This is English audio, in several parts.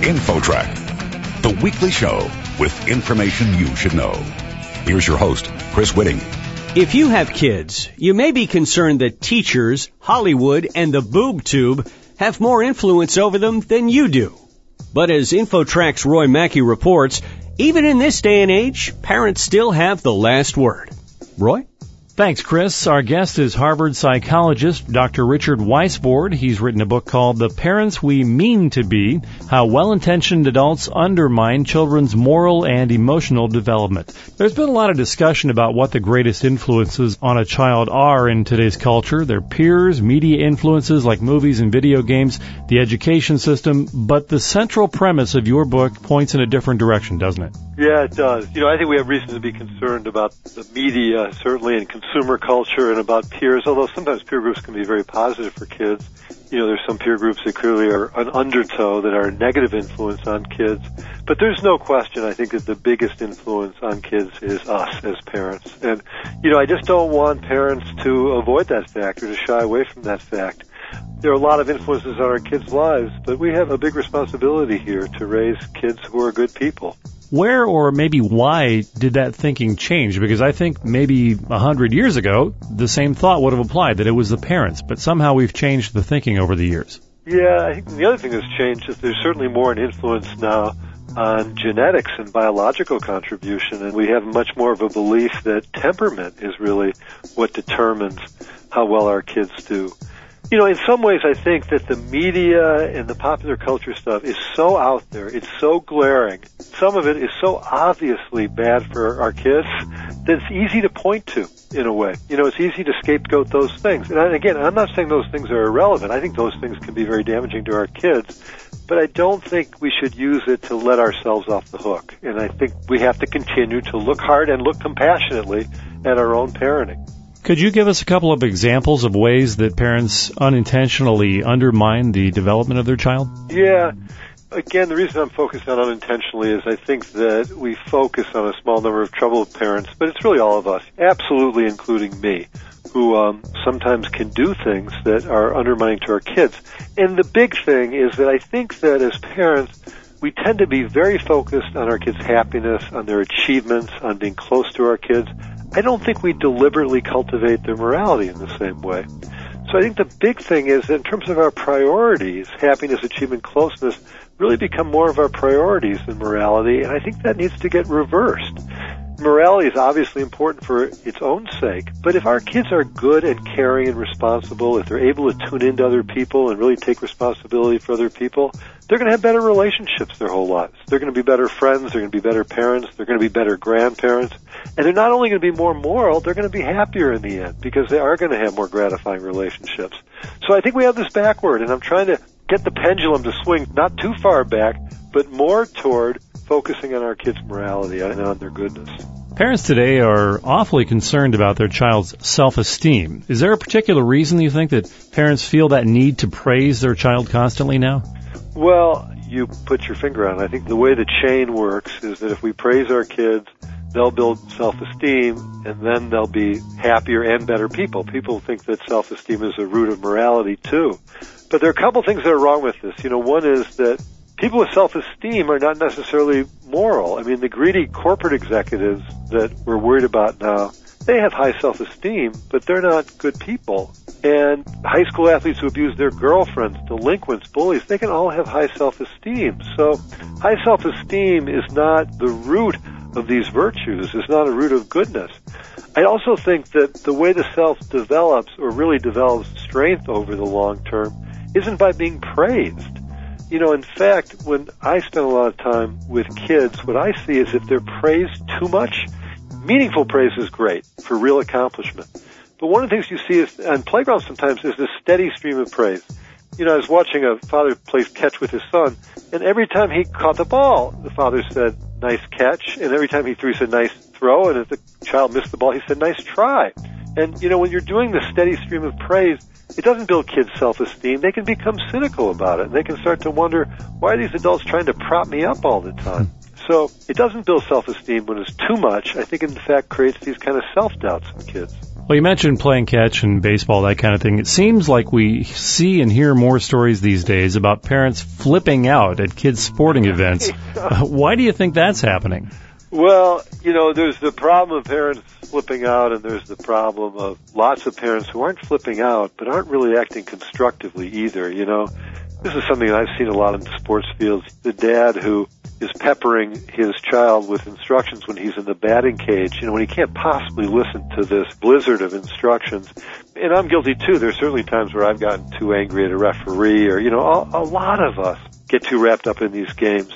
InfoTrack, the weekly show with information you should know. Here's your host, Chris Whitting. If you have kids, you may be concerned that teachers, Hollywood, and the boob tube have more influence over them than you do. But as InfoTrack's Roy Mackey reports, even in this day and age, parents still have the last word. Roy? Thanks, Chris. Our guest is Harvard psychologist Dr. Richard Weissbourd. He's written a book called The Parents We Mean to Be How Well Intentioned Adults Undermine Children's Moral and Emotional Development. There's been a lot of discussion about what the greatest influences on a child are in today's culture their peers, media influences like movies and video games, the education system, but the central premise of your book points in a different direction, doesn't it? Yeah, it does. You know, I think we have reason to be concerned about the media, certainly, and consumer culture, and about peers. Although sometimes peer groups can be very positive for kids. You know, there's some peer groups that clearly are an undertow that are a negative influence on kids. But there's no question. I think that the biggest influence on kids is us as parents. And you know, I just don't want parents to avoid that fact or to shy away from that fact there are a lot of influences on our kids' lives, but we have a big responsibility here to raise kids who are good people. Where or maybe why did that thinking change? Because I think maybe a hundred years ago, the same thought would have applied that it was the parents, but somehow we've changed the thinking over the years. Yeah, I think the other thing that's changed is there's certainly more an influence now on genetics and biological contribution, and we have much more of a belief that temperament is really what determines how well our kids do. You know, in some ways, I think that the media and the popular culture stuff is so out there, it's so glaring. Some of it is so obviously bad for our kids that it's easy to point to in a way. You know, it's easy to scapegoat those things. And again, I'm not saying those things are irrelevant. I think those things can be very damaging to our kids. But I don't think we should use it to let ourselves off the hook. And I think we have to continue to look hard and look compassionately at our own parenting. Could you give us a couple of examples of ways that parents unintentionally undermine the development of their child? Yeah. Again, the reason I'm focused on unintentionally is I think that we focus on a small number of troubled parents, but it's really all of us, absolutely including me, who um, sometimes can do things that are undermining to our kids. And the big thing is that I think that as parents, we tend to be very focused on our kids' happiness, on their achievements, on being close to our kids. I don't think we deliberately cultivate their morality in the same way. So I think the big thing is in terms of our priorities, happiness, achievement, closeness really become more of our priorities than morality, and I think that needs to get reversed. Morality is obviously important for its own sake, but if our kids are good and caring and responsible, if they're able to tune into other people and really take responsibility for other people, they're going to have better relationships their whole lives. They're going to be better friends, they're going to be better parents, they're going to be better grandparents, and they're not only going to be more moral, they're going to be happier in the end because they are going to have more gratifying relationships. So I think we have this backward, and I'm trying to get the pendulum to swing not too far back, but more toward focusing on our kids' morality and on their goodness. Parents today are awfully concerned about their child's self-esteem. Is there a particular reason you think that parents feel that need to praise their child constantly now? Well, you put your finger on it. I think the way the chain works is that if we praise our kids, they'll build self-esteem and then they'll be happier and better people. People think that self-esteem is a root of morality too. But there are a couple things that are wrong with this. You know, one is that people with self-esteem are not necessarily moral. I mean, the greedy corporate executives that we're worried about now, they have high self-esteem, but they're not good people. And high school athletes who abuse their girlfriends, delinquents, bullies, they can all have high self-esteem. So high self-esteem is not the root of these virtues, is not a root of goodness. I also think that the way the self develops or really develops strength over the long term isn't by being praised. You know, in fact, when I spend a lot of time with kids, what I see is if they're praised too much, meaningful praise is great for real accomplishment. But one of the things you see is on playgrounds sometimes is this steady stream of praise. You know, I was watching a father play catch with his son, and every time he caught the ball, the father said, nice catch, and every time he threw, he said, nice throw, and if the child missed the ball, he said, nice try. And, you know, when you're doing the steady stream of praise, it doesn't build kids' self-esteem. They can become cynical about it. And they can start to wonder, why are these adults trying to prop me up all the time? Hmm. So it doesn't build self-esteem when it's too much. I think in fact creates these kind of self-doubts in kids. Well, you mentioned playing catch and baseball, that kind of thing. It seems like we see and hear more stories these days about parents flipping out at kids' sporting events. Why do you think that's happening? Well, you know, there's the problem of parents flipping out, and there's the problem of lots of parents who aren't flipping out, but aren't really acting constructively either. You know, this is something I've seen a lot in sports fields. The dad who is peppering his child with instructions when he's in the batting cage, you know, when he can't possibly listen to this blizzard of instructions. And I'm guilty too. There's certainly times where I've gotten too angry at a referee or, you know, a, a lot of us get too wrapped up in these games.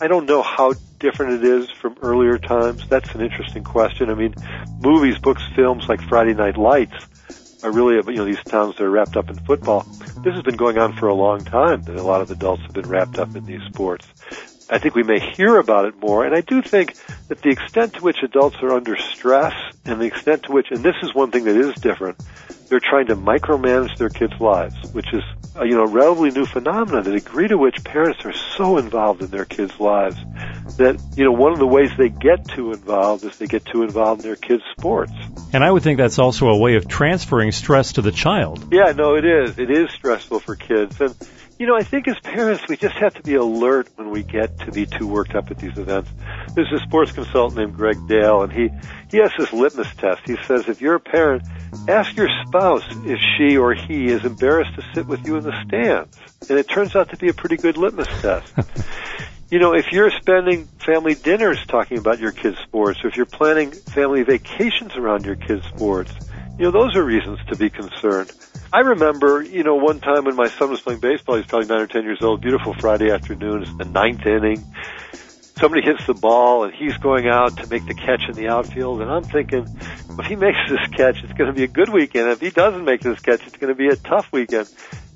I don't know how different it is from earlier times. That's an interesting question. I mean, movies, books, films like Friday Night Lights are really, you know, these towns that are wrapped up in football. This has been going on for a long time that a lot of adults have been wrapped up in these sports. I think we may hear about it more, and I do think that the extent to which adults are under stress and the extent to which, and this is one thing that is different, they're trying to micromanage their kids' lives, which is a, you know, a relatively new phenomenon, the degree to which parents are so involved in their kids' lives that, you know, one of the ways they get too involved is they get too involved in their kids' sports. And I would think that's also a way of transferring stress to the child. Yeah, no, it is. It is stressful for kids. And, you know, I think as parents, we just have to be alert when we get to be too worked up at these events. There's a sports consultant named Greg Dale, and he, he has this litmus test. He says, if you're a parent, ask your spouse if she or he is embarrassed to sit with you in the stands. And it turns out to be a pretty good litmus test. you know, if you're spending family dinners talking about your kids' sports, or if you're planning family vacations around your kids' sports, you know, those are reasons to be concerned. I remember, you know, one time when my son was playing baseball, he was probably nine or ten years old, beautiful Friday afternoon, it's the ninth inning. Somebody hits the ball and he's going out to make the catch in the outfield and I'm thinking, if he makes this catch, it's going to be a good weekend. If he doesn't make this catch, it's going to be a tough weekend.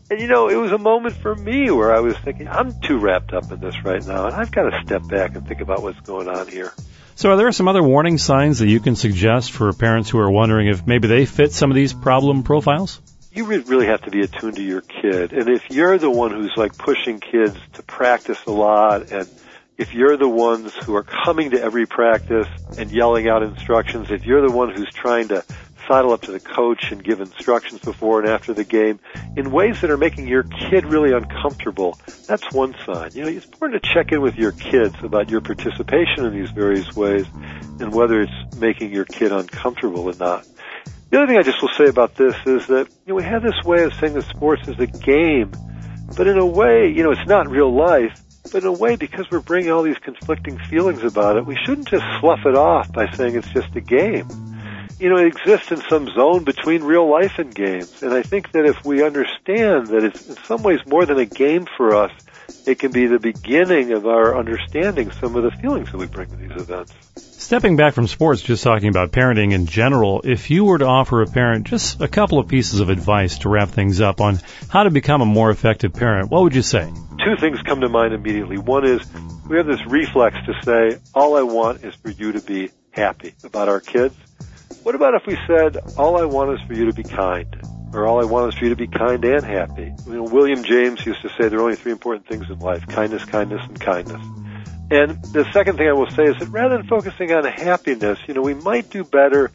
And you know, it was a moment for me where I was thinking, I'm too wrapped up in this right now and I've got to step back and think about what's going on here. So are there some other warning signs that you can suggest for parents who are wondering if maybe they fit some of these problem profiles? you really have to be attuned to your kid. And if you're the one who's like pushing kids to practice a lot and if you're the ones who are coming to every practice and yelling out instructions, if you're the one who's trying to sidle up to the coach and give instructions before and after the game in ways that are making your kid really uncomfortable, that's one sign. You know, it's important to check in with your kids about your participation in these various ways and whether it's making your kid uncomfortable or not. The other thing I just will say about this is that you know, we have this way of saying that sports is a game, but in a way, you know, it's not real life. But in a way, because we're bringing all these conflicting feelings about it, we shouldn't just slough it off by saying it's just a game. You know, it exists in some zone between real life and games. And I think that if we understand that it's in some ways more than a game for us, it can be the beginning of our understanding some of the feelings that we bring to these events. Stepping back from sports, just talking about parenting in general, if you were to offer a parent just a couple of pieces of advice to wrap things up on how to become a more effective parent, what would you say? Two things come to mind immediately. One is we have this reflex to say, all I want is for you to be happy about our kids. What about if we said, all I want is for you to be kind? Or all I want is for you to be kind and happy. You know, William James used to say there are only three important things in life, kindness, kindness, and kindness. And the second thing I will say is that rather than focusing on happiness, you know, we might do better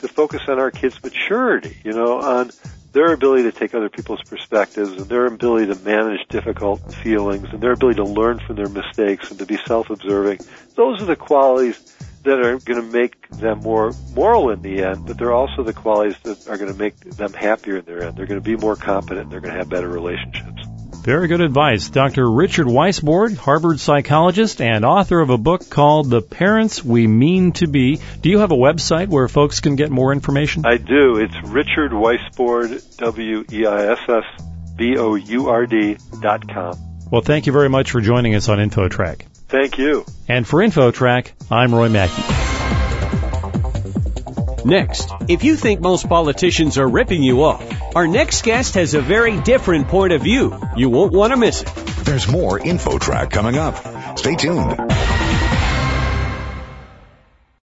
to focus on our kids' maturity, you know, on their ability to take other people's perspectives and their ability to manage difficult feelings and their ability to learn from their mistakes and to be self-observing. Those are the qualities that are going to make them more moral in the end, but they're also the qualities that are going to make them happier in their end. They're going to be more competent. They're going to have better relationships. Very good advice. Dr. Richard Weissbourd, Harvard psychologist and author of a book called The Parents We Mean to Be. Do you have a website where folks can get more information? I do. It's Richard Weissbourd, W-E-I-S-S-B-O-U-R-D dot com. Well, thank you very much for joining us on InfoTrack. Thank you. And for InfoTrack, I'm Roy Mackey. Next, if you think most politicians are ripping you off, our next guest has a very different point of view. You won't want to miss it. There's more InfoTrack coming up. Stay tuned.